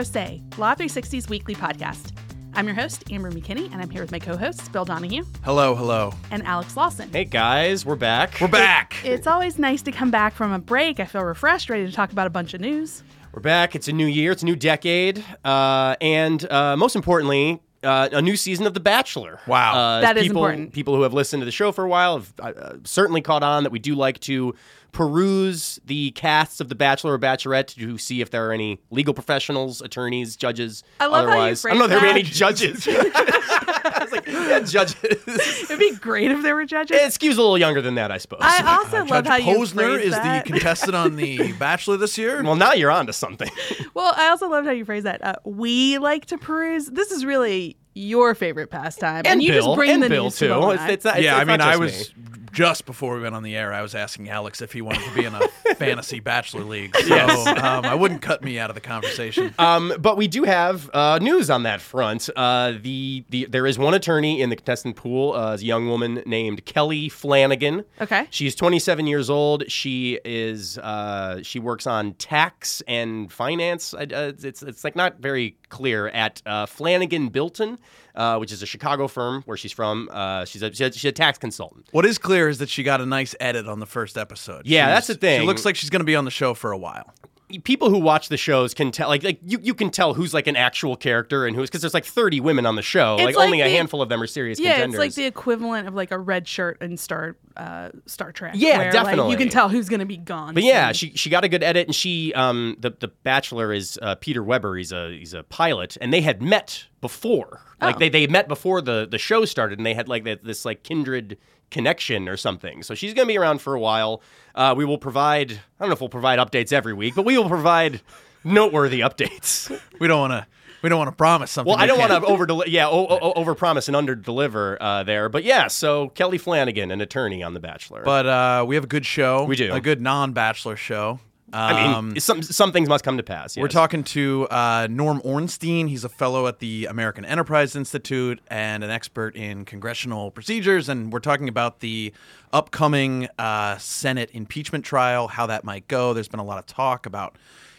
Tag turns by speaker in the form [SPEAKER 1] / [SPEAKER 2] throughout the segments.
[SPEAKER 1] Pro Se, Law 360's weekly podcast. I'm your host, Amber McKinney, and I'm here with my co hosts, Bill Donahue
[SPEAKER 2] Hello, hello.
[SPEAKER 1] and Alex Lawson.
[SPEAKER 3] Hey guys, we're back.
[SPEAKER 2] We're back.
[SPEAKER 1] It's always nice to come back from a break. I feel refreshed, ready to talk about a bunch of news.
[SPEAKER 3] We're back. It's a new year. It's a new decade, uh, and uh, most importantly, uh, a new season of The Bachelor.
[SPEAKER 2] Wow.
[SPEAKER 3] uh,
[SPEAKER 1] That is
[SPEAKER 3] people,
[SPEAKER 1] important.
[SPEAKER 3] People who have listened to the show for a while have uh, certainly caught on that we do like to peruse the casts of The Bachelor or Bachelorette to see if there are any legal professionals, attorneys, judges.
[SPEAKER 1] I love how you
[SPEAKER 3] otherwise. I don't know if
[SPEAKER 1] phrase
[SPEAKER 3] there are any judges. I was like, yeah, judges.
[SPEAKER 1] It'd be great if there were judges.
[SPEAKER 3] it skews a little younger than that, I suppose.
[SPEAKER 1] I also love
[SPEAKER 2] Judge
[SPEAKER 1] how you
[SPEAKER 2] Posner
[SPEAKER 1] phrase
[SPEAKER 2] is
[SPEAKER 1] that.
[SPEAKER 2] the contestant on The Bachelor this year.
[SPEAKER 3] well, now you're on to something.
[SPEAKER 1] Well, I also loved how you phrase that. Uh, we like to peruse. This is really your favorite pastime, and, you
[SPEAKER 3] Bill,
[SPEAKER 1] just bring
[SPEAKER 3] and
[SPEAKER 1] the
[SPEAKER 3] Bill
[SPEAKER 1] news
[SPEAKER 3] too.
[SPEAKER 1] to Bill and
[SPEAKER 3] It's,
[SPEAKER 1] I.
[SPEAKER 3] it's not, it's-
[SPEAKER 2] yeah, I
[SPEAKER 3] it's
[SPEAKER 2] mean,
[SPEAKER 3] not
[SPEAKER 2] I was
[SPEAKER 3] me.
[SPEAKER 2] Just before we went on the air. I was asking Alex if he wanted to be in a fantasy Bachelor league. So
[SPEAKER 3] Yes.
[SPEAKER 2] um, I wouldn't cut me out of the conversation.
[SPEAKER 3] Um, but we do have uh, news on that front. Uh, the, the there is one attorney in the contestant pool, uh, a young woman named Kelly Flanagan.
[SPEAKER 1] Okay.
[SPEAKER 3] She's 27 years old. She is uh, she works on tax and finance. Uh, it's it's like not very clear at uh, Flanagan Bilton, uh, which is a Chicago firm where she's from. Uh, she's a, she's a she's a tax consultant.
[SPEAKER 2] what is clear is that she got a nice edit on the first episode.
[SPEAKER 3] Yeah,
[SPEAKER 2] She's-
[SPEAKER 3] that's the thing.
[SPEAKER 2] She looks like she's going to be on the show for a while.
[SPEAKER 3] People who watch the shows can tell like like you, you can tell who's like an actual character and who's because there's like 30 women on the show like,
[SPEAKER 1] like
[SPEAKER 3] only a handful of them are serious
[SPEAKER 1] yeah,
[SPEAKER 3] contenders
[SPEAKER 1] it's like the equivalent of like a red shirt in Star uh, Star Trek.
[SPEAKER 3] Yeah,
[SPEAKER 1] where, Like, you can tell who's going to be gone.
[SPEAKER 3] but yeah she she got a good edit and she um the the bachelor is uh, peter weber he's a he's a pilot and they had met before like
[SPEAKER 1] Oh.
[SPEAKER 3] they, they met before the the show started and they had like this like kindred connection or something so she's gonna be around for a while uh, we will provide i don't know if we'll provide updates every week but we will provide noteworthy updates
[SPEAKER 2] We don't want to. We don't want to promise something.
[SPEAKER 3] Well, I don't want to over deli- yeah, o- o- over promise and under deliver uh, there. But yeah, so Kelly Flanagan, an attorney on The Bachelor.
[SPEAKER 2] But uh, we have a good show.
[SPEAKER 3] We do.
[SPEAKER 2] a good non-Bachelor show.
[SPEAKER 3] I mean,
[SPEAKER 2] Um,
[SPEAKER 3] some some things must come to pass.
[SPEAKER 2] We're talking to uh, Norm Ornstein. He's a fellow at the American Enterprise Institute and an expert in congressional procedures. And we're talking about the upcoming uh, Senate impeachment trial, how that might go. There's been a lot of talk about,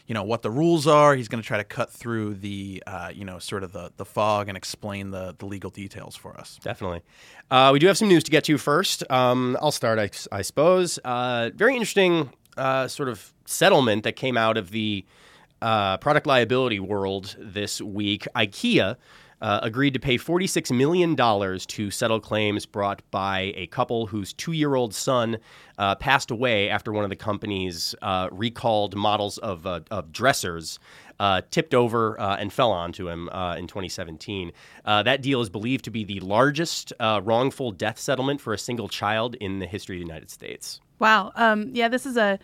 [SPEAKER 2] you know, what the rules are. He's going to try to cut through the, uh, you know, sort of the, the fog and explain the, the legal details for us.
[SPEAKER 3] Definitely. Uh, we do have some news to get to first. Um, I'll start, I, I suppose. Uh, very interesting uh, sort of settlement that came out of the uh, product liability world this week. IKEA uh, agreed to pay $46 million to settle claims brought by a couple whose two year old son uh, passed away after one of the company's uh, recalled models of, uh, of dressers uh, tipped over and fell onto him in 2017. Uh, that deal is believed to be the largest wrongful death settlement for a single child in the history of the United States.
[SPEAKER 1] Wow. Um, yeah, this is a.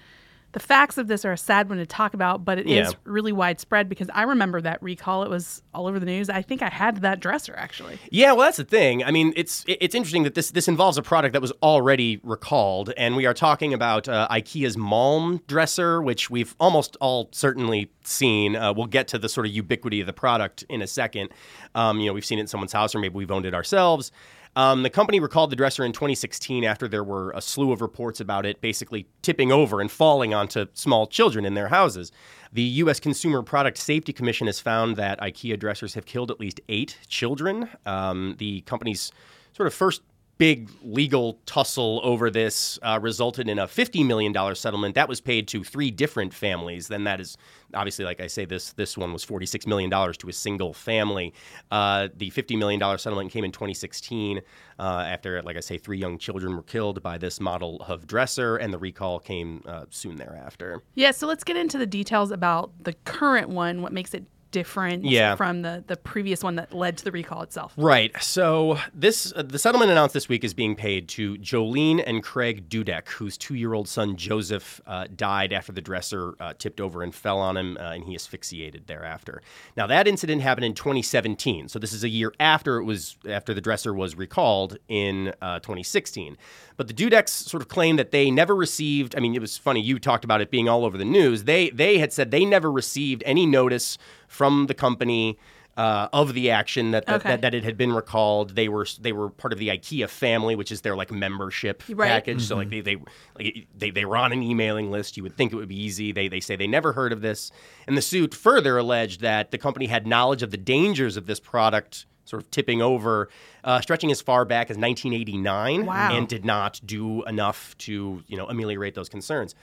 [SPEAKER 1] The facts of this are a sad one to talk about, but it is
[SPEAKER 3] Yeah.
[SPEAKER 1] really widespread because I remember that recall. It was all over the news. I think I had that dresser actually.
[SPEAKER 3] Yeah, well, that's the thing. I mean, it's it's interesting that this this involves a product that was already recalled, and we are talking about uh, IKEA's Malm dresser, which we've almost all certainly seen. Uh, we'll get to the sort of ubiquity of the product in a second. Um, you know, we've seen it in someone's house, or maybe we've owned it ourselves. Um, the company recalled the dresser in 2016 after there were a slew of reports about it basically tipping over and falling onto small children in their houses. The U.S. Consumer Product Safety Commission has found that IKEA dressers have killed at least eight children. Um, the company's sort of first big legal tussle over this uh, resulted in a $50 million settlement that was paid to three different families. Then that is obviously like i say this this one was $46 million to a single family. Uh, the $50 million settlement came in 2016 uh, after like i say three young children were killed by this model of dresser and the recall came uh, soon thereafter.
[SPEAKER 1] Yeah, so let's get into the details about the current one, what makes it different
[SPEAKER 3] Yeah.
[SPEAKER 1] from the, the previous one that led to the recall itself.
[SPEAKER 3] Right. So this uh, the settlement announced this week is being paid to Jolene and Craig Dudek, whose two-year-old son Joseph uh, died after the dresser uh, tipped over and fell on him, uh, and he asphyxiated thereafter. Now that incident happened in 2017, so this is a year after it was after the dresser was recalled in uh, 2016. But the Dudeks sort of claimed that they never received. I mean, it was funny. You talked about it being all over the news. They they had said they never received any notice from the company uh, of the action that that,
[SPEAKER 1] Okay.
[SPEAKER 3] that that it had been recalled. They were they were part of the IKEA family, which is their like membership
[SPEAKER 1] Right.
[SPEAKER 3] package. So like they they, like they they were on an emailing list. You would think it would be easy. They they say they never heard of this, and the suit further alleged that the company had knowledge of the dangers of this product. Sort of tipping over, uh, stretching as far back as 1989,
[SPEAKER 1] Wow.
[SPEAKER 3] and did not do enough to, you know, ameliorate those concerns.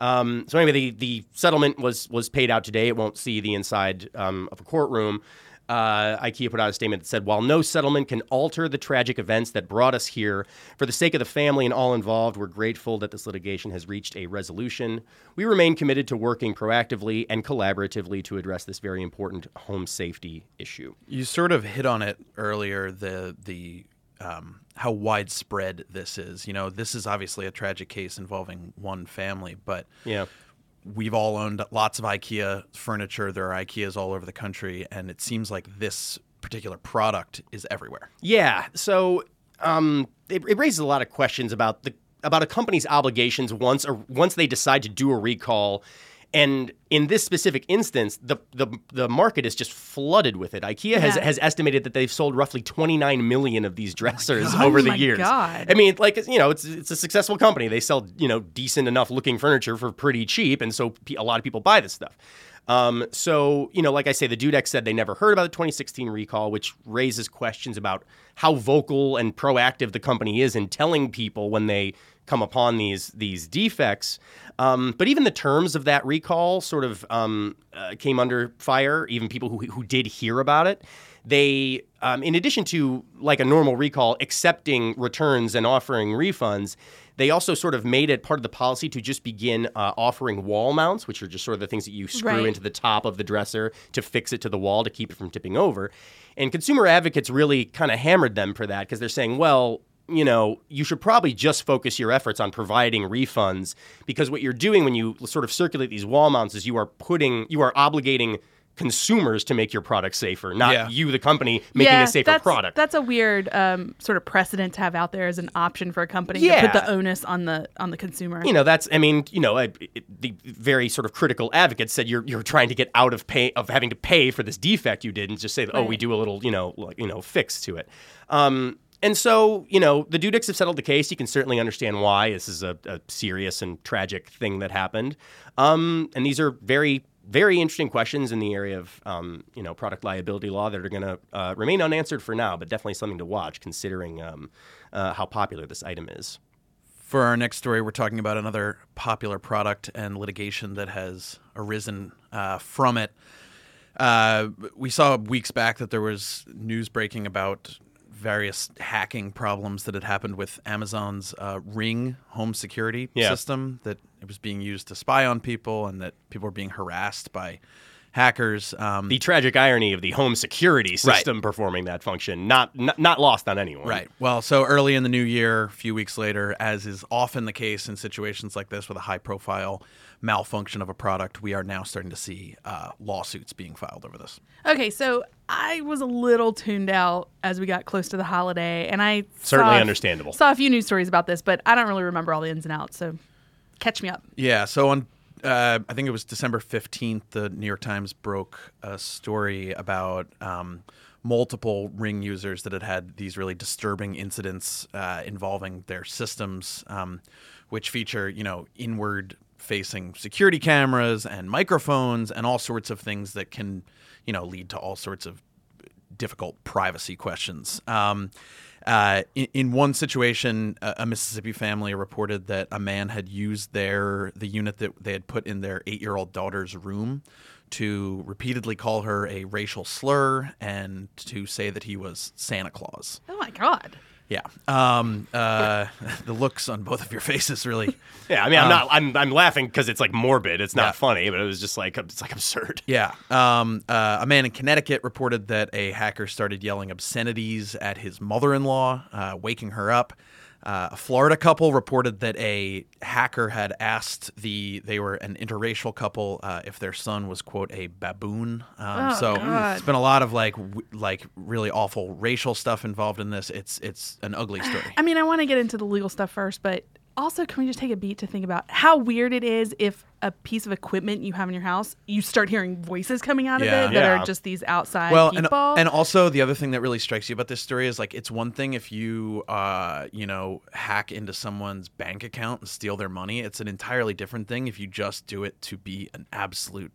[SPEAKER 3] Um, so anyway, the, the settlement was was paid out today. It won't see the inside um, of a courtroom. Uh, IKEA put out a statement that said, "While no settlement can alter the tragic events that brought us here, for the sake of the family and all involved, we're grateful that this litigation has reached a resolution. We remain committed to working proactively and collaboratively to address this very important home safety issue."
[SPEAKER 2] You sort of hit on it earlier. The the um, how widespread this is. You know, this is obviously a tragic case involving one family, but
[SPEAKER 3] Yeah.
[SPEAKER 2] We've all owned lots of IKEA furniture. There are IKEAs all over the country, and it seems like this particular product is everywhere.
[SPEAKER 3] Yeah. So um, it, it raises a lot of questions about the about a company's obligations once or once they decide to do a recall. And in this specific instance, the, the the market is just flooded with it. IKEA has,
[SPEAKER 1] Yeah.
[SPEAKER 3] has estimated that they've sold roughly 29 million of these oh dressers over
[SPEAKER 1] Oh
[SPEAKER 3] the
[SPEAKER 1] my
[SPEAKER 3] years.
[SPEAKER 1] God.
[SPEAKER 3] I mean, like you know, it's it's a successful company. They sell you know decent enough looking furniture for pretty cheap, and so a lot of people buy this stuff. Um, so you know, like I say, the Dudek said they never heard about the 2016 recall, which raises questions about how vocal and proactive the company is in telling people when they come upon these these defects. Um, but even the terms of that recall sort of um, uh, came under fire. Even people who who did hear about it, they, um, in addition to like a normal recall, accepting returns and offering refunds. They also sort of made it part of the policy to just begin uh, offering wall mounts, which are just sort of the things that you screw
[SPEAKER 1] Right.
[SPEAKER 3] into the top of the dresser to fix it to the wall to keep it from tipping over. And consumer advocates really kind of hammered them for that because they're saying, well, you know, you should probably just focus your efforts on providing refunds because what you're doing when you sort of circulate these wall mounts is you are putting, you are obligating consumers to make your product safer, not
[SPEAKER 2] Yeah.
[SPEAKER 3] you, the company, making
[SPEAKER 1] yeah,
[SPEAKER 3] a safer
[SPEAKER 1] that's,
[SPEAKER 3] product.
[SPEAKER 1] That's a weird um, sort of precedent to have out there as an option for a company
[SPEAKER 3] Yeah.
[SPEAKER 1] to put the onus on the on the consumer.
[SPEAKER 3] you know that's i mean you know I, it, the very sort of critical advocates said you're you're trying to get out of pay of having to pay for this defect you did and just say oh we do a little you know like, you know fix to it um and so, you know, the Dudeks have settled the case. You can certainly understand why. This is a, a serious and tragic thing that happened. Um, and these are very, very interesting questions in the area of, um, you know, product liability law that are going to uh, remain unanswered for now, but definitely something to watch considering um, uh, how popular this item is.
[SPEAKER 2] For our next story, we're talking about another popular product and litigation that has arisen uh, from it. Uh, we saw weeks back that there was news breaking about various hacking problems that had happened with Amazon's uh, Ring home security
[SPEAKER 3] Yeah.
[SPEAKER 2] system, that it was being used to spy on people and that people were being harassed by hackers. Um,
[SPEAKER 3] the tragic irony of the home security system performing that function not, not not lost on anyone
[SPEAKER 2] Right. Well, so early in the new year, a few weeks later, as is often the case in situations like this with a high profile malfunction of a product, we are now starting to see uh, lawsuits being filed over this.
[SPEAKER 1] Okay, so I was a little tuned out as we got close to the holiday, and I
[SPEAKER 3] Certainly
[SPEAKER 1] saw
[SPEAKER 3] understandable.
[SPEAKER 1] Saw a few news stories about this, but I don't really remember all the ins and outs. So catch me up.
[SPEAKER 2] Yeah. So on, uh, I think it was December 15th, the New York Times broke a story about um, multiple Ring users that had had these really disturbing incidents uh, involving their systems, um, which feature, you know, inward facing security cameras and microphones and all sorts of things that can, you know, lead to all sorts of difficult privacy questions. Um, uh, in, in one situation, a, a Mississippi family reported that a man had used their the unit that they had put in their eight year old daughter's room to repeatedly call her a racial slur and to say that he was Santa Claus.
[SPEAKER 1] Oh my god.
[SPEAKER 2] Yeah. Um, uh, the looks on both of your faces really.
[SPEAKER 3] yeah i mean i'm not i'm, I'm laughing because it's like morbid it's not
[SPEAKER 2] Yeah.
[SPEAKER 3] funny but it was just like it's like absurd
[SPEAKER 2] Yeah. Um, uh, a man in Connecticut reported that a hacker started yelling obscenities at his mother in law, uh, waking her up. Uh, a Florida couple reported that a hacker had asked the they were an interracial couple uh, if their son was quote a baboon. Um,
[SPEAKER 1] Oh,
[SPEAKER 2] so
[SPEAKER 1] God.
[SPEAKER 2] it's been a lot of like w- like really awful racial stuff involved in this. It's it's an ugly story.
[SPEAKER 1] I mean, I want to get into the legal stuff first, but also, can we just take a beat to think about how weird it is if a piece of equipment you have in your house, you start hearing voices coming out
[SPEAKER 2] Yeah.
[SPEAKER 1] of it that
[SPEAKER 3] Yeah.
[SPEAKER 1] are just these outside
[SPEAKER 2] well and,
[SPEAKER 1] people?
[SPEAKER 2] and also the other thing that really strikes you about this story is like it's one thing if you uh you know hack into someone's bank account and steal their money it's an entirely different thing if you just do it to be an absolute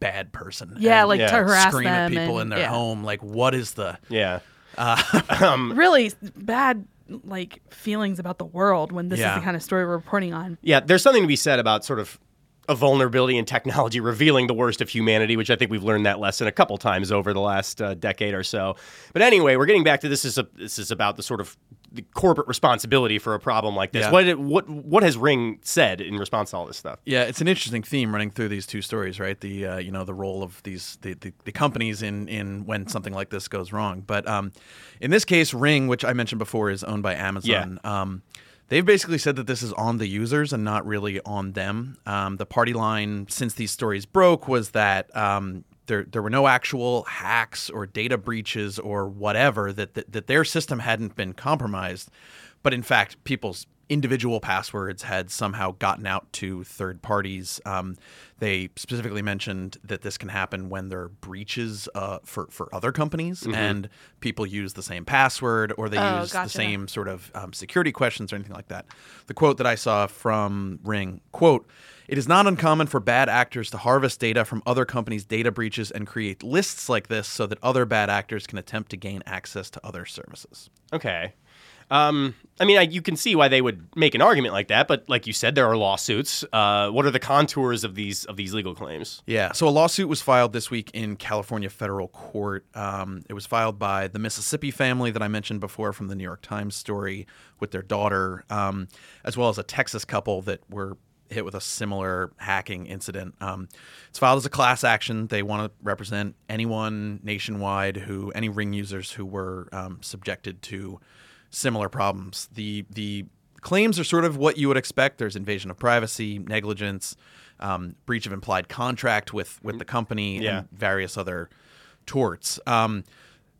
[SPEAKER 2] bad person
[SPEAKER 1] yeah,
[SPEAKER 2] and
[SPEAKER 1] like
[SPEAKER 3] Yeah.
[SPEAKER 1] to harass
[SPEAKER 2] scream
[SPEAKER 1] them
[SPEAKER 2] at people
[SPEAKER 1] and-
[SPEAKER 2] in their
[SPEAKER 1] yeah.
[SPEAKER 2] home like what is the
[SPEAKER 3] Yeah.
[SPEAKER 1] um Really bad like feelings about the world when this
[SPEAKER 2] Yeah.
[SPEAKER 1] is the kind of story we're reporting on.
[SPEAKER 3] Yeah, there's something to be said about sort of a vulnerability in technology revealing the worst of humanity, which I think we've learned that lesson a couple times over the last uh, decade or so. But anyway, we're getting back to this is a, this is about the sort of the corporate responsibility for a problem like this.
[SPEAKER 2] Yeah.
[SPEAKER 3] What what what has Ring said in response to all this stuff?
[SPEAKER 2] Yeah, it's an interesting theme running through these two stories, right? The uh, you know the role of these the, the, the companies in in when something like this goes wrong. But um, in this case, Ring, which I mentioned before, is owned by Amazon. Um, they've basically said that this is on the users and not really on them. Um, the party line since these stories broke was that. Um, there, there were no actual hacks or data breaches or whatever that, that that their system hadn't been compromised, but in fact people's individual passwords had somehow gotten out to third parties. Um, they specifically mentioned that this can happen when there are breaches uh, for for other companies and people use the same password or they
[SPEAKER 1] Oh,
[SPEAKER 2] use the same sort of um, security questions or anything like that. The quote that I saw from Ring quote. It is not uncommon for bad actors to harvest data from other companies' data breaches and create lists like this so that other bad actors can attempt to gain access to other services.
[SPEAKER 3] Okay. Um, I mean, I, you can see why they would make an argument like that, but like you said, there are lawsuits. Uh, what are the contours of these of these legal claims?
[SPEAKER 2] Yeah. So a lawsuit was filed this week in California federal court. Um, it was filed by the Mississippi family that I mentioned before from the New York Times story with their daughter, um, as well as a Texas couple that were hit with a similar hacking incident. Um, it's filed as a class action. They want to represent anyone nationwide who, any ring users who were um, subjected to similar problems. The the claims are sort of what you would expect. There's invasion of privacy, negligence, um, breach of implied contract with with the company,
[SPEAKER 3] Yeah.
[SPEAKER 2] and various other torts.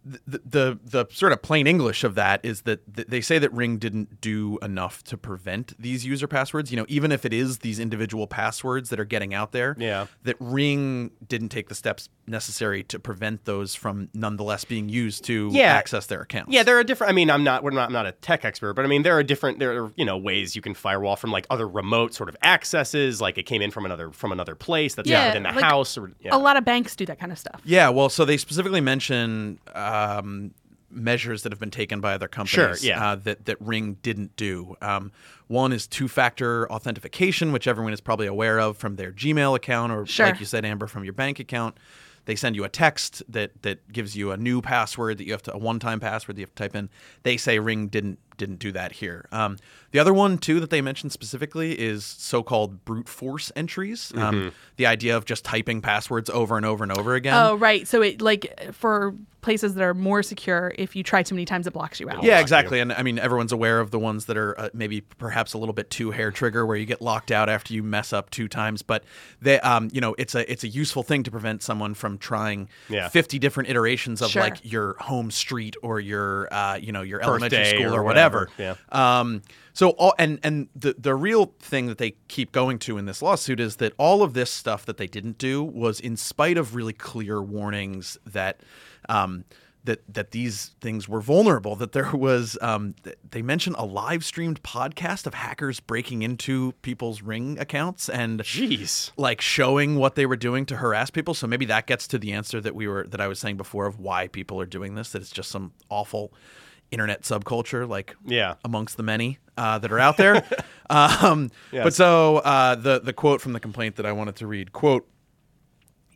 [SPEAKER 2] The, the the sort of plain English of that is that th- they say that Ring didn't do enough to prevent these user passwords. You know, even if it is these individual passwords that are getting out there,
[SPEAKER 3] Yeah.
[SPEAKER 2] that Ring didn't take the steps necessary to prevent those from nonetheless being used to
[SPEAKER 3] Yeah.
[SPEAKER 2] access their accounts.
[SPEAKER 3] Yeah, there are different. I mean, I'm not. We're not. I'm not a tech expert, but I mean, there are different. There are you know ways you can firewall from like other remote sort of accesses, like it came in from another from another place that's
[SPEAKER 1] Yeah,
[SPEAKER 3] not within the
[SPEAKER 1] like
[SPEAKER 3] house. Or yeah.
[SPEAKER 1] A lot of banks do that kind of stuff.
[SPEAKER 2] Yeah, well, so they specifically mention um, measures that have been taken by other companies sure,
[SPEAKER 3] yeah.
[SPEAKER 2] uh, that, that Ring didn't do. Um, one is two factor authentication, which everyone is probably aware of from their Gmail account or,
[SPEAKER 1] Sure.
[SPEAKER 2] like you said, Amber, from your bank account. They send you a text that, that gives you a new password that you have to, a one time password that you have to type in. They say Ring didn't didn't do that here. Um, the other one too that they mentioned specifically is so-called brute force entries. Um, the idea of just typing passwords over and over and over again.
[SPEAKER 1] Oh, right. So it like for places that are more secure, if you try too many times, it blocks you out.
[SPEAKER 2] Yeah, exactly. And I mean, everyone's aware of the ones that are uh, maybe perhaps a little bit too hair trigger, where you get locked out after you mess up two times. But they, um, you know, it's a it's a useful thing to prevent someone from trying
[SPEAKER 3] Yeah.
[SPEAKER 2] fifty different iterations of
[SPEAKER 1] Sure.
[SPEAKER 2] like your home street or your, uh, you know, your elementary
[SPEAKER 3] Birthday
[SPEAKER 2] school
[SPEAKER 3] or
[SPEAKER 2] or whatever.
[SPEAKER 3] whatever.
[SPEAKER 2] Um, so all and and the the real thing that they keep going to in this lawsuit is that all of this stuff that they didn't do was in spite of really clear warnings that. Um, that, that these things were vulnerable. That there was, um, th- they mentioned a live streamed podcast of hackers breaking into people's Ring accounts and
[SPEAKER 3] Jeez.
[SPEAKER 2] like showing what they were doing to harass people. So maybe that gets to the answer that we were that I was saying before of why people are doing this. That it's just some awful internet subculture, like
[SPEAKER 3] Yeah.
[SPEAKER 2] amongst the many uh, that are out there. um,
[SPEAKER 3] Yes.
[SPEAKER 2] But so uh, the the quote from the complaint that I wanted to read quote.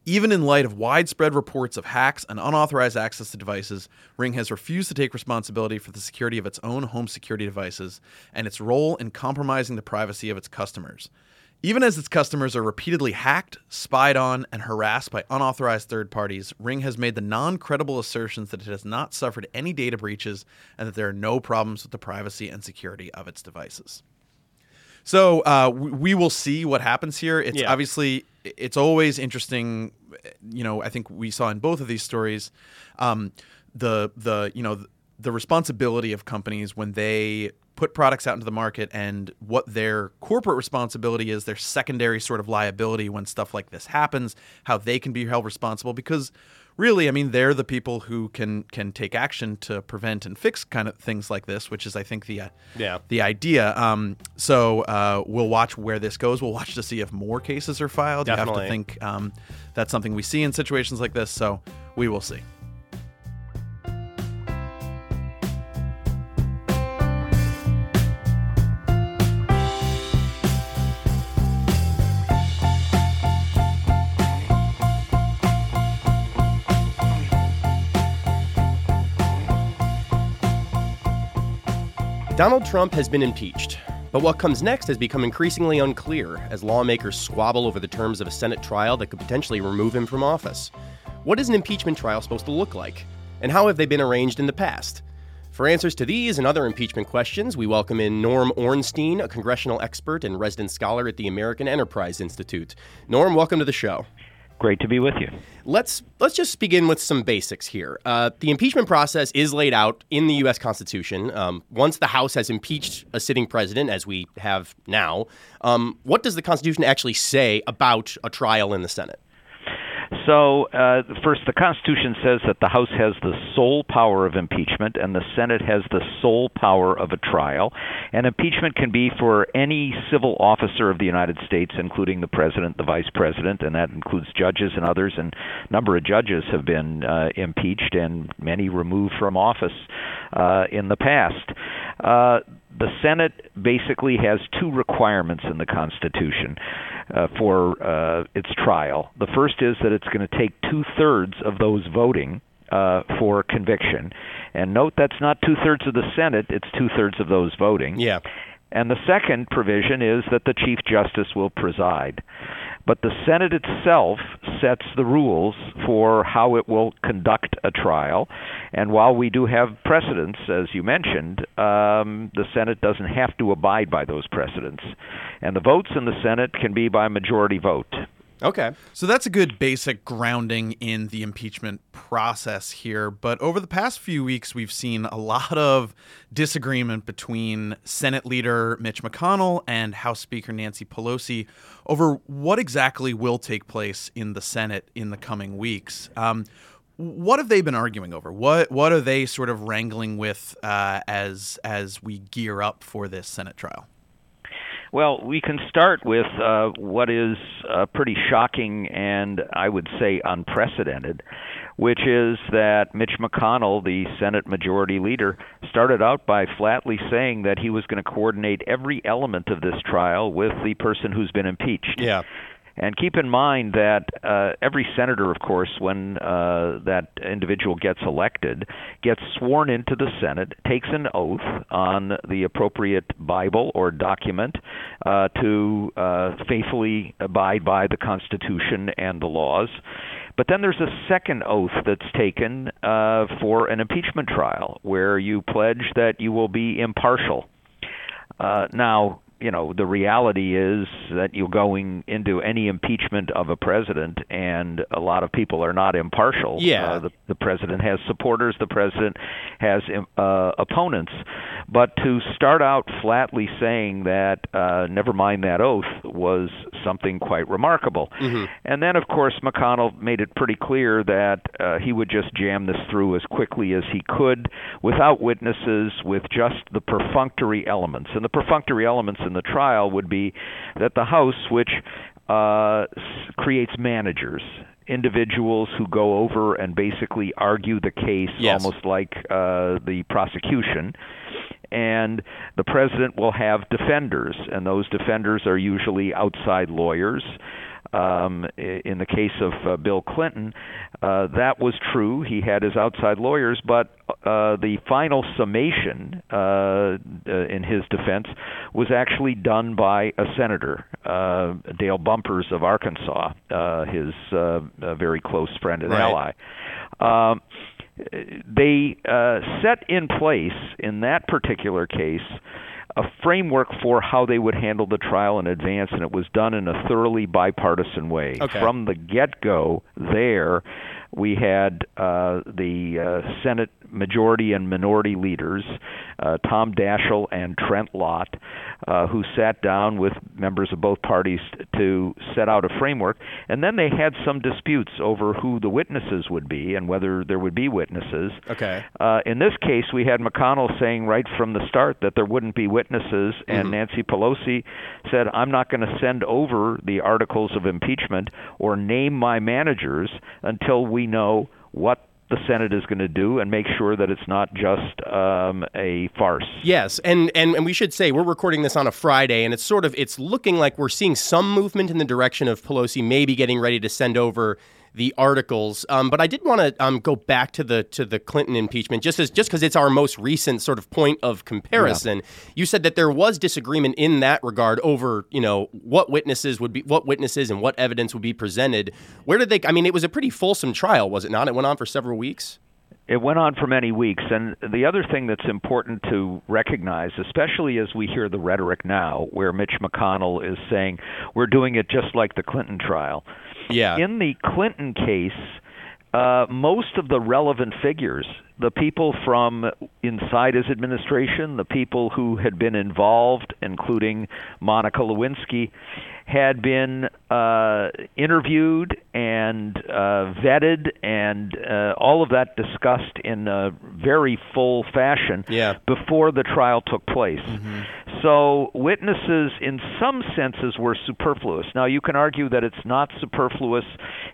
[SPEAKER 2] Even in light of widespread reports of hacks and unauthorized access to devices, Ring has refused to take responsibility for the security of its own home security devices and its role in compromising the privacy of its customers. Even as its customers are repeatedly hacked, spied on, and harassed by unauthorized third parties, Ring has made the non credible assertions that it has not suffered any data breaches and that there are no problems with the privacy and security of its devices. So uh, we, we will see what happens here. It's
[SPEAKER 3] Yeah.
[SPEAKER 2] obviously it's always interesting. You know, I think we saw in both of these stories, um, the the you know the responsibility of companies when they put products out into the market and what their corporate responsibility is, their secondary sort of liability when stuff like this happens, how they can be held responsible because really, I mean, they're the people who can can take action to prevent and fix kind of things like this, which is, I think, the uh,
[SPEAKER 3] Yeah.
[SPEAKER 2] the idea. Um, so uh, we'll watch where this goes. We'll watch to see if more cases are filed. You have
[SPEAKER 3] Definitely.
[SPEAKER 2] to think um, that's something we see in situations like this. So we will see.
[SPEAKER 3] Donald Trump has been impeached, but what comes next has become increasingly unclear as lawmakers squabble over the terms of a Senate trial that could potentially remove him from office. What is an impeachment trial supposed to look like? And how have they been arranged in the past? For answers to these and other impeachment questions, we welcome in Norm Ornstein, a congressional expert and resident scholar at the American Enterprise Institute. Norm, welcome to the show.
[SPEAKER 4] Great to be with you.
[SPEAKER 3] Let's let's just begin with some basics here. Uh, the impeachment process is laid out in the U.S. Constitution. Um, once the House has impeached a sitting president, as we have now, um, what does the Constitution actually say about a trial in the Senate?
[SPEAKER 4] So, uh, first, the Constitution says that the House has the sole power of impeachment and the Senate has the sole power of a trial. And impeachment can be for any civil officer of the United States, including the President, the Vice President, and that includes judges and others. And a number of judges have been uh, impeached and many removed from office uh, in the past. The Senate basically has two requirements in the Constitution uh, for uh, its trial. The first is that it's going to take two thirds of those voting uh, for conviction. And note that's not two thirds of the Senate, it's two thirds of those voting.
[SPEAKER 3] Yeah.
[SPEAKER 4] And the second provision is that the Chief Justice will preside. But the Senate itself sets the rules for how it will conduct a trial. And while we do have precedents, as you mentioned, um, the Senate doesn't have to abide by those precedents. And the votes in the Senate can be by majority vote.
[SPEAKER 3] Okay.
[SPEAKER 2] So that's a good basic grounding in the impeachment process here. But over the past few weeks, we've seen a lot of disagreement between Senate leader Mitch McConnell and House Speaker Nancy Pelosi over what exactly will take place in the Senate in the coming weeks. Um, what have they been arguing over? What what are they sort of wrangling with uh, as as we gear up for this Senate trial?
[SPEAKER 4] Well, we can start with uh, what is uh, pretty shocking and I would say unprecedented, which is that Mitch McConnell, the Senate Majority Leader, started out by flatly saying that he was going to coordinate every element of this trial with the person who's been impeached.
[SPEAKER 3] Yeah.
[SPEAKER 4] And keep in mind that uh, every senator, of course, when uh, that individual gets elected, gets sworn into the Senate, takes an oath on the appropriate Bible or document uh, to uh, faithfully abide by the Constitution and the laws. But then there's a second oath that's taken uh, for an impeachment trial, where you pledge that you will be impartial. Uh, now, you know, the reality is that you're going into any impeachment of a president, and a lot of people are not impartial.
[SPEAKER 3] Yeah.
[SPEAKER 4] Uh, the, the president has supporters, the president has uh, opponents. But to start out flatly saying that, uh, never mind that oath, was something quite remarkable. And then, of course, McConnell made it pretty clear that uh, he would just jam this through as quickly as he could without witnesses, with just the perfunctory elements. And the perfunctory elements in the trial would be that the House, which uh, creates managers, individuals who go over and basically argue the case
[SPEAKER 3] Yes.
[SPEAKER 4] almost like uh, the prosecution. And the president will have defenders, and those defenders are usually outside lawyers. Um, in the case of uh, Bill Clinton, uh, that was true. He had his outside lawyers, but uh, the final summation uh, uh, in his defense was actually done by a senator, uh, Dale Bumpers of Arkansas, uh, his uh, very close friend and
[SPEAKER 3] Right.
[SPEAKER 4] ally. Um, they uh, set in place in that particular case a framework for how they would handle the trial in advance, and it was done in a thoroughly bipartisan way.
[SPEAKER 3] Okay.
[SPEAKER 4] From the get go, there, we had uh, the uh, Senate majority and minority leaders, uh, Tom Daschle and Trent Lott, uh, who sat down with members of both parties to set out a framework. And then they had some disputes over who the witnesses would be and whether there would be witnesses.
[SPEAKER 3] Okay.
[SPEAKER 4] Uh, in this case, we had McConnell saying right from the start that there wouldn't be witnesses, and Nancy Pelosi said, I'm not going to send over the articles of impeachment or name my managers until we know what the Senate is going to do and make sure that it's not just um, a farce.
[SPEAKER 3] Yes, and, and and we should say we're recording this on a Friday, and it's sort of it's looking like we're seeing some movement in the direction of Pelosi maybe getting ready to send over the articles. Um, but I did want to um, go back to the to the Clinton impeachment just as just because it's our most recent sort of point of comparison. You said that there was disagreement in that regard over you know what witnesses would be what witnesses and what evidence would be presented. Where did they? I mean, it was a pretty fulsome trial, was it not? It went on for several weeks.
[SPEAKER 4] It went on for many weeks. And the other thing that's important to recognize, especially as we hear the rhetoric now, where Mitch McConnell is saying, we're doing it just like the Clinton trial.
[SPEAKER 3] Yeah.
[SPEAKER 4] In the Clinton case, uh, most of the relevant figures, the people from inside his administration, the people who had been involved, including Monica Lewinsky, had been uh, interviewed and uh, vetted and uh, all of that discussed in a very full fashion
[SPEAKER 3] Yeah.
[SPEAKER 4] before the trial took place. So witnesses, in some senses, were superfluous. Now you can argue that it's not superfluous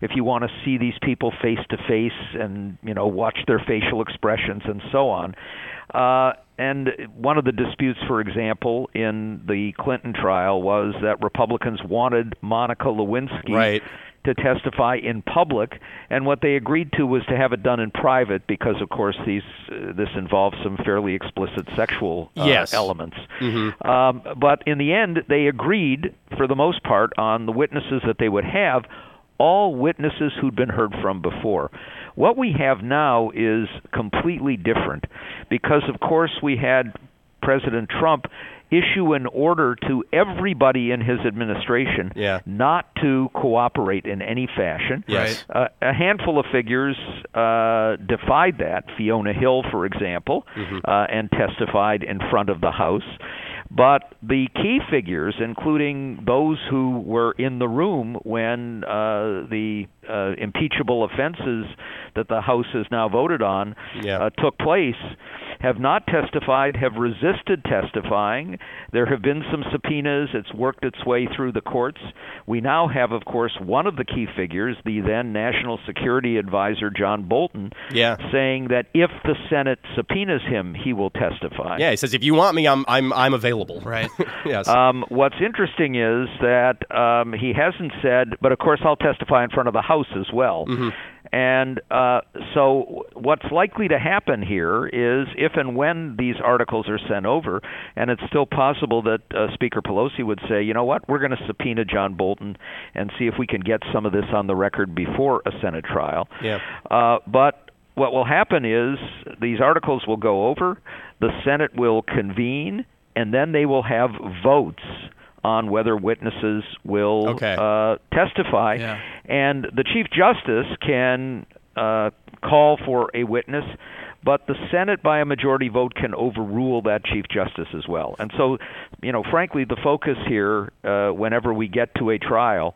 [SPEAKER 4] if you want to see these people face to face and you know watch their facial expressions and so on. Uh, and one of the disputes, for example, in the Clinton trial was that Republicans wanted Monica Lewinsky
[SPEAKER 3] Right.
[SPEAKER 4] to testify in public, and what they agreed to was to have it done in private because, of course, these uh, this involves some fairly explicit sexual uh,
[SPEAKER 3] Yes.
[SPEAKER 4] elements. Um, but in the end, they agreed, for the most part, on the witnesses that they would have, all witnesses who'd been heard from before. What we have now is completely different because, of course, we had President Trump issue an order to everybody in his administration
[SPEAKER 3] Yeah.
[SPEAKER 4] not to cooperate in any fashion.
[SPEAKER 3] Yes.
[SPEAKER 4] Uh, a handful of figures uh, defied that. Fiona Hill, for example, uh, and testified in front of the House. But the key figures, including those who were in the room when uh, the uh, impeachable offenses that the House has now voted on
[SPEAKER 3] Yeah.
[SPEAKER 4] uh, took place, have not testified, have resisted testifying. There have been some subpoenas. It's worked its way through the courts. We now have, of course, one of the key figures, the then National Security Advisor John Bolton,
[SPEAKER 3] Yeah.
[SPEAKER 4] saying that if the Senate subpoenas him, he will testify.
[SPEAKER 3] Yeah. He says if you want me, I'm I'm I'm available.
[SPEAKER 2] Right.
[SPEAKER 3] yes.
[SPEAKER 4] Um, what's interesting is that um, he hasn't said, but of course I'll testify in front of the House as well. And uh, so, what's likely to happen here is if and when these articles are sent over, and it's still possible that uh, Speaker Pelosi would say, you know what, we're going to subpoena John Bolton and see if we can get some of this on the record before a Senate trial.
[SPEAKER 3] Yeah.
[SPEAKER 4] Uh, but what will happen is these articles will go over, the Senate will convene, and then they will have votes on whether witnesses will
[SPEAKER 3] Okay.
[SPEAKER 4] uh, testify.
[SPEAKER 2] Yeah.
[SPEAKER 4] And the Chief Justice can uh, call for a witness, but the Senate, by a majority vote, can overrule that Chief Justice as well. And so, you know, frankly, the focus here, uh, whenever we get to a trial,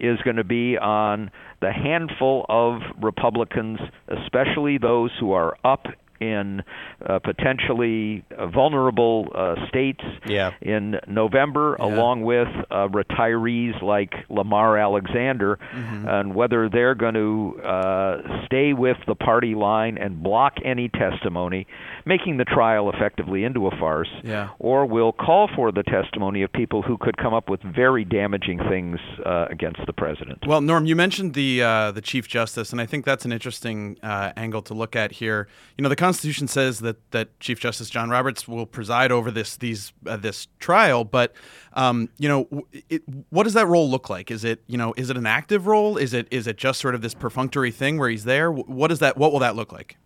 [SPEAKER 4] is going to be on the handful of Republicans, especially those who are up in uh, potentially uh, vulnerable uh, states
[SPEAKER 3] Yeah.
[SPEAKER 4] in November, along with uh, retirees like Lamar Alexander, and whether they're going to uh, stay with the party line and block any testimony, making the trial effectively into a farce,
[SPEAKER 2] Yeah.
[SPEAKER 4] or will call for the testimony of people who could come up with very damaging things uh, against the president.
[SPEAKER 2] Well, Norm, you mentioned the uh, the Chief Justice, and I think that's an interesting uh, angle to look at here. You know, the Constitution says that that Chief Justice John Roberts will preside over this these uh, this trial, but um, you know, it, what does that role look like? Is it you know is it an active role? Is it is it just sort of this perfunctory thing where he's there? What is that? What will that look like?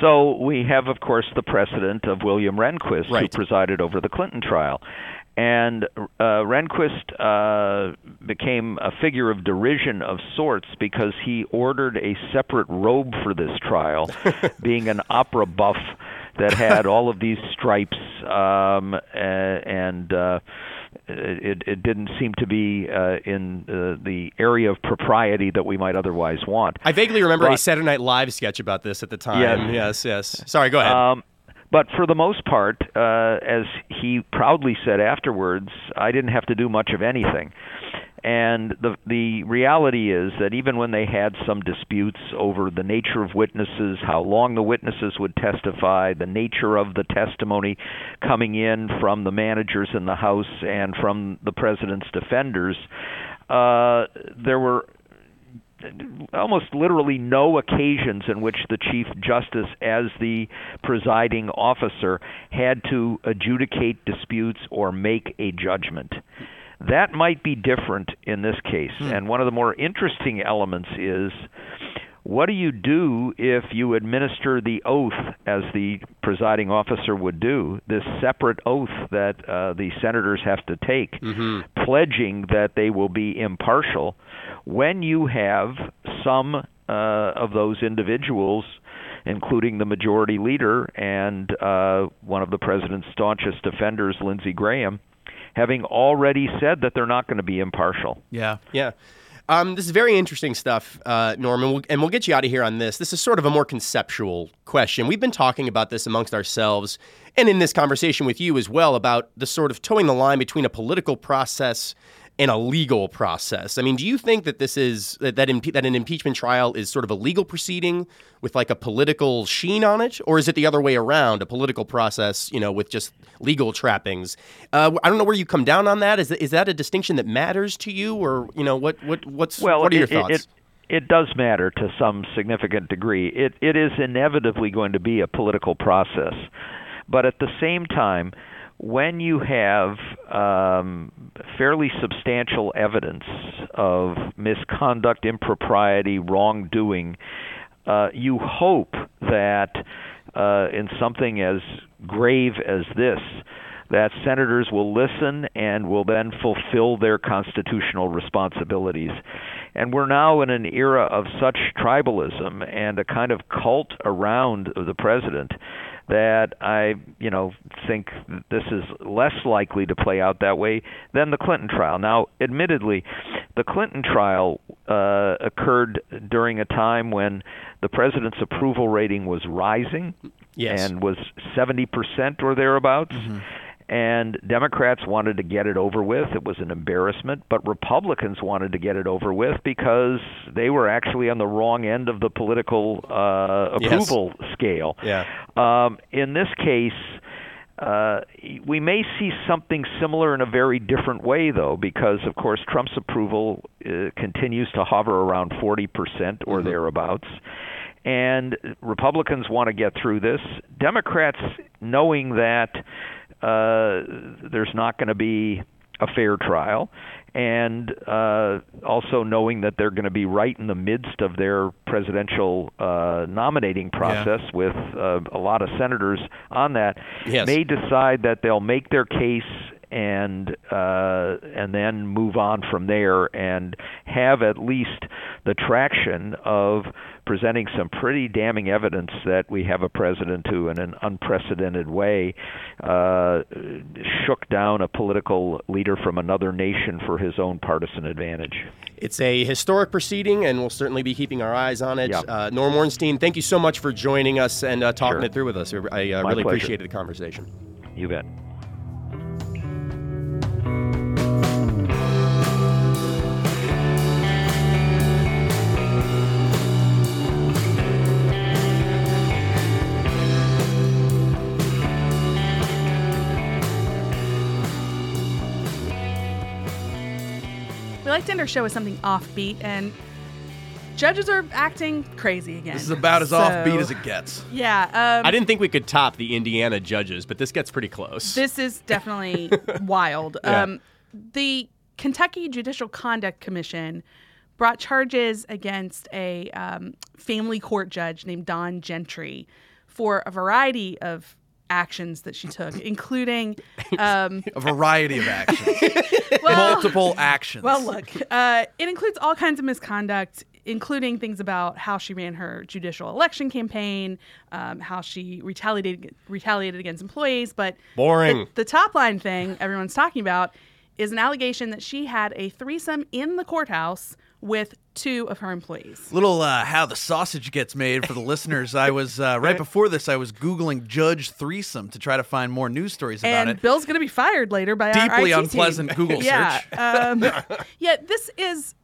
[SPEAKER 4] So we have, of course, the precedent of William Rehnquist, who presided over the Clinton trial. And uh, Rehnquist uh, became a figure of derision of sorts because he ordered a separate robe for this trial, being an opera buff that had all of these stripes um, and. Uh, it, it didn't seem to be uh, in uh, the area of propriety that we might otherwise want.
[SPEAKER 3] I vaguely remember but, a Saturday Night Live sketch about this at the time. Yes, yes. yes. Sorry, go ahead. Um,
[SPEAKER 4] but for the most part, uh, as he proudly said afterwards, I didn't have to do much of anything. And the the reality is that even when they had some disputes over the nature of witnesses, how long the witnesses would testify, the nature of the testimony coming in from the managers in the House and from the president's defenders, uh, there were almost literally no occasions in which the Chief Justice, as the presiding officer, had to adjudicate disputes or make a judgment. That might be different in this case. Hmm. And one of the more interesting elements is what do you do if you administer the oath as the presiding officer would do, this separate oath that uh, the senators have to take, mm-hmm. pledging that they will be impartial, when you have some uh, of those individuals including the majority leader and uh, one of the president's staunchest defenders, Lindsey Graham, having already said that they're not going to be impartial.
[SPEAKER 3] Yeah. Yeah. Um, this is very interesting stuff, uh, Norman, we'll, and we'll get you out of here on this. This is sort of a more conceptual question. We've been talking about this amongst ourselves and in this conversation with you as well about the sort of towing the line between a political process in a legal process. I mean, do you think that this is that that, impe- that an impeachment trial is sort of a legal proceeding with like a political sheen on it, or is it the other way around, a political process, you know, with just legal trappings? Uh, I don't know where you come down on that. Is that, is that a distinction that matters to you, or you know, what what what's
[SPEAKER 4] well,
[SPEAKER 3] what are
[SPEAKER 4] your
[SPEAKER 3] it, thoughts?
[SPEAKER 4] It, it, it does matter to some significant degree. It it is inevitably going to be a political process, but at the same time when you have um, fairly substantial evidence of misconduct, impropriety, wrongdoing, uh, you hope that uh, in something as grave as this, that senators will listen and will then fulfill their constitutional responsibilities. And we're now in an era of such tribalism and a kind of cult around the president that I, you know, think this is less likely to play out that way than the Clinton trial. Now, admittedly, the Clinton trial uh, occurred during a time when the president's approval rating was rising
[SPEAKER 3] yes.
[SPEAKER 4] and was 70% or thereabouts. Mm-hmm and Democrats wanted to get it over with. It was an embarrassment, but Republicans wanted to get it over with because they were actually on the wrong end of the political uh, approval
[SPEAKER 3] yes.
[SPEAKER 4] scale.
[SPEAKER 3] Yeah.
[SPEAKER 4] Um, in this case, uh, we may see something similar in a very different way, though, because of course Trump's approval uh, continues to hover around 40% or mm-hmm. thereabouts. And Republicans want to get through this. Democrats, knowing that there's not going to be a fair trial, and uh, also knowing that they're going to be right in the midst of their presidential uh, nominating process
[SPEAKER 3] yeah.
[SPEAKER 4] with uh, a lot of senators on that,
[SPEAKER 3] yes.
[SPEAKER 4] may decide that they'll make their case and uh, and then move on from there and have at least the traction of presenting some pretty damning evidence that we have a president who, in an unprecedented way, uh, shook down a political leader from another nation for his own partisan advantage.
[SPEAKER 3] It's a historic proceeding, and we'll certainly be keeping our eyes on it.
[SPEAKER 4] Yep.
[SPEAKER 3] Uh, Norm Ornstein, thank you so much for joining us and uh, talking
[SPEAKER 4] sure.
[SPEAKER 3] it through with us. I uh, really
[SPEAKER 4] pleasure.
[SPEAKER 3] appreciated the conversation.
[SPEAKER 4] You bet.
[SPEAKER 1] Like to end our show with something offbeat, and judges are acting crazy again.
[SPEAKER 2] This is about as
[SPEAKER 1] so,
[SPEAKER 2] offbeat as it gets.
[SPEAKER 1] Yeah. Um,
[SPEAKER 3] I didn't think we could top the Indiana judges, but this gets pretty close.
[SPEAKER 1] This is definitely wild.
[SPEAKER 3] Yeah.
[SPEAKER 1] Um, the Kentucky Judicial Conduct Commission brought charges against a um, family court judge named Dawn Gentry for a variety of actions that she took, including um,
[SPEAKER 2] A variety of actions,
[SPEAKER 1] well,
[SPEAKER 2] multiple actions.
[SPEAKER 1] well, look, uh, it includes all kinds of misconduct, including things about how she ran her judicial election campaign, um, how she retaliated retaliated against employees. But
[SPEAKER 3] Boring.
[SPEAKER 1] The, the top line thing everyone's talking about is an allegation that she had a threesome in the courthouse with two of her employees.
[SPEAKER 2] Little uh, how the sausage gets made for the listeners. I was uh, right before this. I was googling Judge threesome to try to find more news stories about
[SPEAKER 1] and
[SPEAKER 2] it.
[SPEAKER 1] Bill's going to be fired later by our
[SPEAKER 2] Deeply
[SPEAKER 1] IT team.
[SPEAKER 2] unpleasant Google
[SPEAKER 1] yeah,
[SPEAKER 2] search.
[SPEAKER 1] um, yeah, this is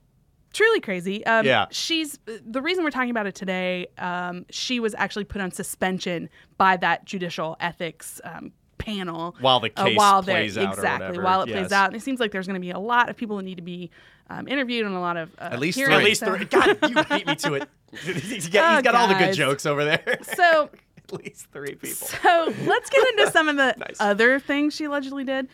[SPEAKER 1] truly crazy. Um,
[SPEAKER 3] Yeah.
[SPEAKER 1] she's the reason we're talking about it today. Um, she was actually put on suspension by that judicial ethics. Um, panel
[SPEAKER 3] While the
[SPEAKER 1] uh,
[SPEAKER 3] case
[SPEAKER 1] while they're-
[SPEAKER 3] plays out
[SPEAKER 1] exactly while it
[SPEAKER 3] yes.
[SPEAKER 1] plays out and it seems like there's going to be a lot of people that need to be um, interviewed and a lot of uh,
[SPEAKER 2] At least
[SPEAKER 1] hearings.
[SPEAKER 2] three.
[SPEAKER 3] At least
[SPEAKER 1] So-
[SPEAKER 3] three. God, you beat me to it. he's got, he's
[SPEAKER 1] Oh,
[SPEAKER 3] got all the good jokes over there.
[SPEAKER 1] so
[SPEAKER 3] At least three people.
[SPEAKER 1] So let's get into some of the
[SPEAKER 3] Nice.
[SPEAKER 1] other things she allegedly did.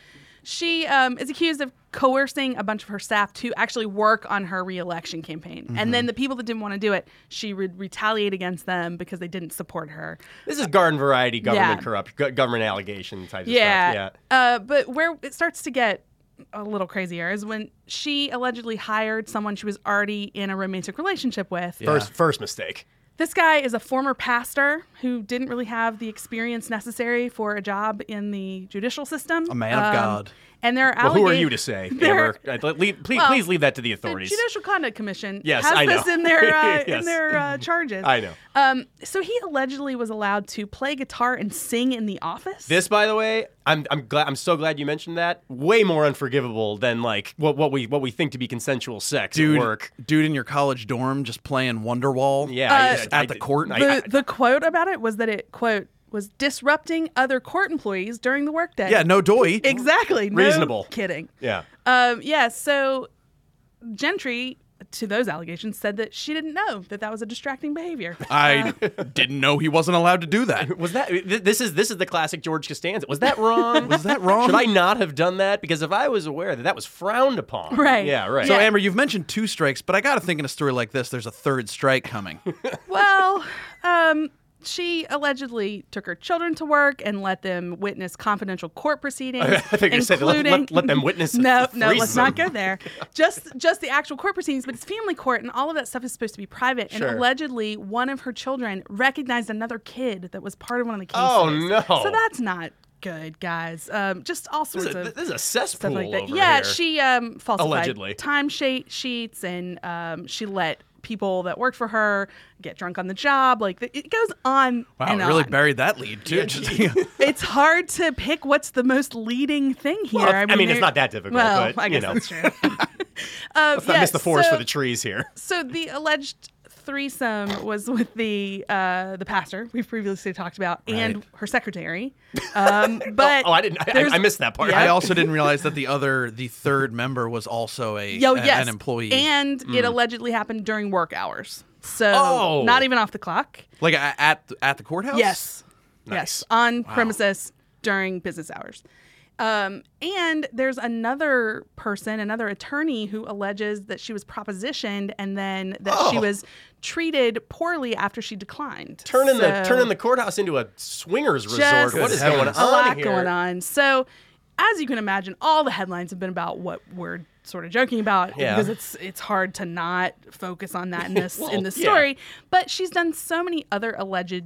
[SPEAKER 1] She um, is accused of coercing a bunch of her staff to actually work on her reelection campaign. And
[SPEAKER 3] Mm-hmm.
[SPEAKER 1] then the people that didn't want to do it, she would retaliate against them because they didn't support her.
[SPEAKER 3] This is garden variety government
[SPEAKER 1] Yeah.
[SPEAKER 3] corrupt, government allegation type
[SPEAKER 1] Yeah.
[SPEAKER 3] of stuff. Yeah.
[SPEAKER 1] Uh, but where it starts to get a little crazier is when she allegedly hired someone she was already in a romantic relationship with.
[SPEAKER 3] First, first mistake.
[SPEAKER 1] This guy is a former pastor who didn't really have the experience necessary for a job in the judicial system.
[SPEAKER 2] A man of um, God.
[SPEAKER 1] And there are
[SPEAKER 3] Well, who are you to say,
[SPEAKER 1] there-
[SPEAKER 3] Amber? Uh, leave- please,
[SPEAKER 1] Well,
[SPEAKER 3] please leave that to the
[SPEAKER 1] The
[SPEAKER 3] authorities.
[SPEAKER 1] Judicial Conduct Commission
[SPEAKER 3] Yes,
[SPEAKER 1] has
[SPEAKER 3] I know.
[SPEAKER 1] this in their uh, in their uh, charges.
[SPEAKER 3] I know.
[SPEAKER 1] Um, so he allegedly was allowed to play guitar and sing in the office.
[SPEAKER 3] This, by the way, I'm I'm glad I'm so glad you mentioned that. Way more unforgivable than like what what we what we think to be consensual sex
[SPEAKER 2] dude,
[SPEAKER 3] at work.
[SPEAKER 2] dude in your college dorm just playing Wonderwall.
[SPEAKER 3] Yeah,
[SPEAKER 1] Uh,
[SPEAKER 2] at
[SPEAKER 3] I-
[SPEAKER 2] the
[SPEAKER 3] I-
[SPEAKER 2] court.
[SPEAKER 3] I- I-
[SPEAKER 1] the quote about it was that it quote was disrupting other court employees during the workday.
[SPEAKER 2] yeah, no doy.
[SPEAKER 1] exactly. No
[SPEAKER 3] Reasonable.
[SPEAKER 1] Kidding.
[SPEAKER 3] yeah.
[SPEAKER 1] Um, yeah. So Gentry, to those allegations, said that she didn't know that that was a distracting behavior.
[SPEAKER 2] I didn't know he wasn't allowed to do that.
[SPEAKER 3] Was that th- this is this is the classic George Costanza? Was that wrong?
[SPEAKER 2] Was that wrong?
[SPEAKER 3] Should I not have done that? Because if I was aware that that was frowned upon,
[SPEAKER 1] Right.
[SPEAKER 3] Yeah, right.
[SPEAKER 2] So,
[SPEAKER 1] Yeah.
[SPEAKER 2] Amber, you've mentioned two strikes, but I got to think in a story like this, there's a third strike coming.
[SPEAKER 1] well, um, she allegedly took her children to work and let them witness confidential court proceedings.
[SPEAKER 3] I think you said let- let-
[SPEAKER 1] including-
[SPEAKER 3] let them witness
[SPEAKER 1] No, no, let's not go there. Just, just the actual court proceedings, but it's family court, and all of that stuff is supposed to be private.
[SPEAKER 3] Sure.
[SPEAKER 1] And allegedly, one of her children recognized another kid that was part of one of the cases.
[SPEAKER 3] Oh, no.
[SPEAKER 1] So that's not good, guys. Um, just all
[SPEAKER 3] this,
[SPEAKER 1] sorts
[SPEAKER 3] is a,
[SPEAKER 1] of
[SPEAKER 3] this is a cesspool
[SPEAKER 1] stuff like Yeah,
[SPEAKER 3] here.
[SPEAKER 1] she um, falsified
[SPEAKER 3] Allegedly.
[SPEAKER 1] time sheet sheets, and um, she let people that worked for her get drunk on the job. Like it goes on
[SPEAKER 2] Wow,
[SPEAKER 1] and
[SPEAKER 2] really
[SPEAKER 1] on.
[SPEAKER 2] buried that lead, too.
[SPEAKER 1] It's hard to pick what's the most leading thing here.
[SPEAKER 3] Well, I mean, it's not that difficult,
[SPEAKER 1] Well,
[SPEAKER 3] but,
[SPEAKER 1] I
[SPEAKER 3] you know.
[SPEAKER 1] that's true. uh,
[SPEAKER 3] Let's not miss the forest for the trees here.
[SPEAKER 1] so the alleged threesome was with the uh, the pastor we've previously talked about and her secretary. Um, but
[SPEAKER 3] oh, I didn't. I, I missed that part.
[SPEAKER 1] Yeah.
[SPEAKER 2] I also didn't realize that the other, the third member was also a,
[SPEAKER 1] Yo,
[SPEAKER 2] a-
[SPEAKER 1] yes.
[SPEAKER 2] an employee.
[SPEAKER 1] And it allegedly happened during work hours. So
[SPEAKER 3] Oh.
[SPEAKER 1] not even off the clock.
[SPEAKER 2] like a- at at the courthouse.
[SPEAKER 1] Yes.
[SPEAKER 3] Nice.
[SPEAKER 1] Yes. On premises during business hours. Um, and there's another person, another attorney who alleges that she was propositioned and then that she
[SPEAKER 3] Oh.
[SPEAKER 1] was treated poorly after she declined.
[SPEAKER 3] Turning the turning the courthouse into a swingers resort. What is
[SPEAKER 2] Good
[SPEAKER 3] going on
[SPEAKER 2] heavens.
[SPEAKER 1] a lot
[SPEAKER 3] here?
[SPEAKER 1] going on. So, as you can imagine, all the headlines have been about what we're sort of joking about
[SPEAKER 3] Yeah.
[SPEAKER 1] because it's it's hard to not focus on that in this
[SPEAKER 3] Well,
[SPEAKER 1] in this
[SPEAKER 3] yeah.
[SPEAKER 1] story. But she's done so many other alleged,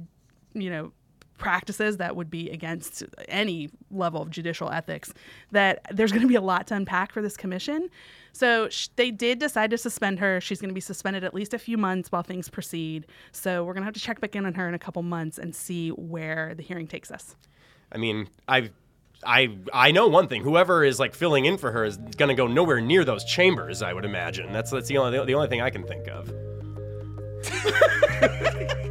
[SPEAKER 1] you know, practices that would be against any level of judicial ethics that there's going to be a lot to unpack for this commission. So sh- they did decide to suspend her. She's going to be suspended at least a few months while things proceed. So we're going to have to check back in on her in a couple months and see where the hearing takes us.
[SPEAKER 3] I mean, I. I I know one thing. Whoever is like filling in for her is going to go nowhere near those chambers. I would imagine. That's that's the only the only thing I can think of.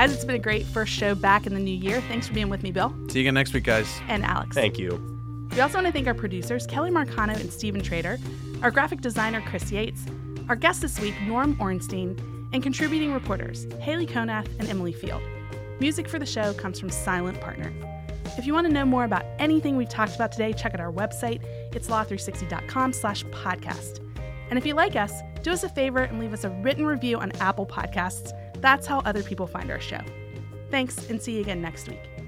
[SPEAKER 1] Guys, it's been a great first show back in the new year. Thanks for being with me, Bill
[SPEAKER 2] See you again next week, guys.
[SPEAKER 1] and Alex.
[SPEAKER 3] Thank you.
[SPEAKER 1] We also want to thank our producers, Kelly Marcano and Stephen Trader, our graphic designer, Chris Yates, our guest this week, Norm Ornstein, and contributing reporters Hailey Konnath and Emily Field. Music for the show comes from Silent Partner. If you want to know more about anything we've talked about today, check out our website. It's law360.com slash podcast. And if you like us, do us a favor and leave us a written review on Apple Podcasts. That's how other people find our show. Thanks, and see you again next week.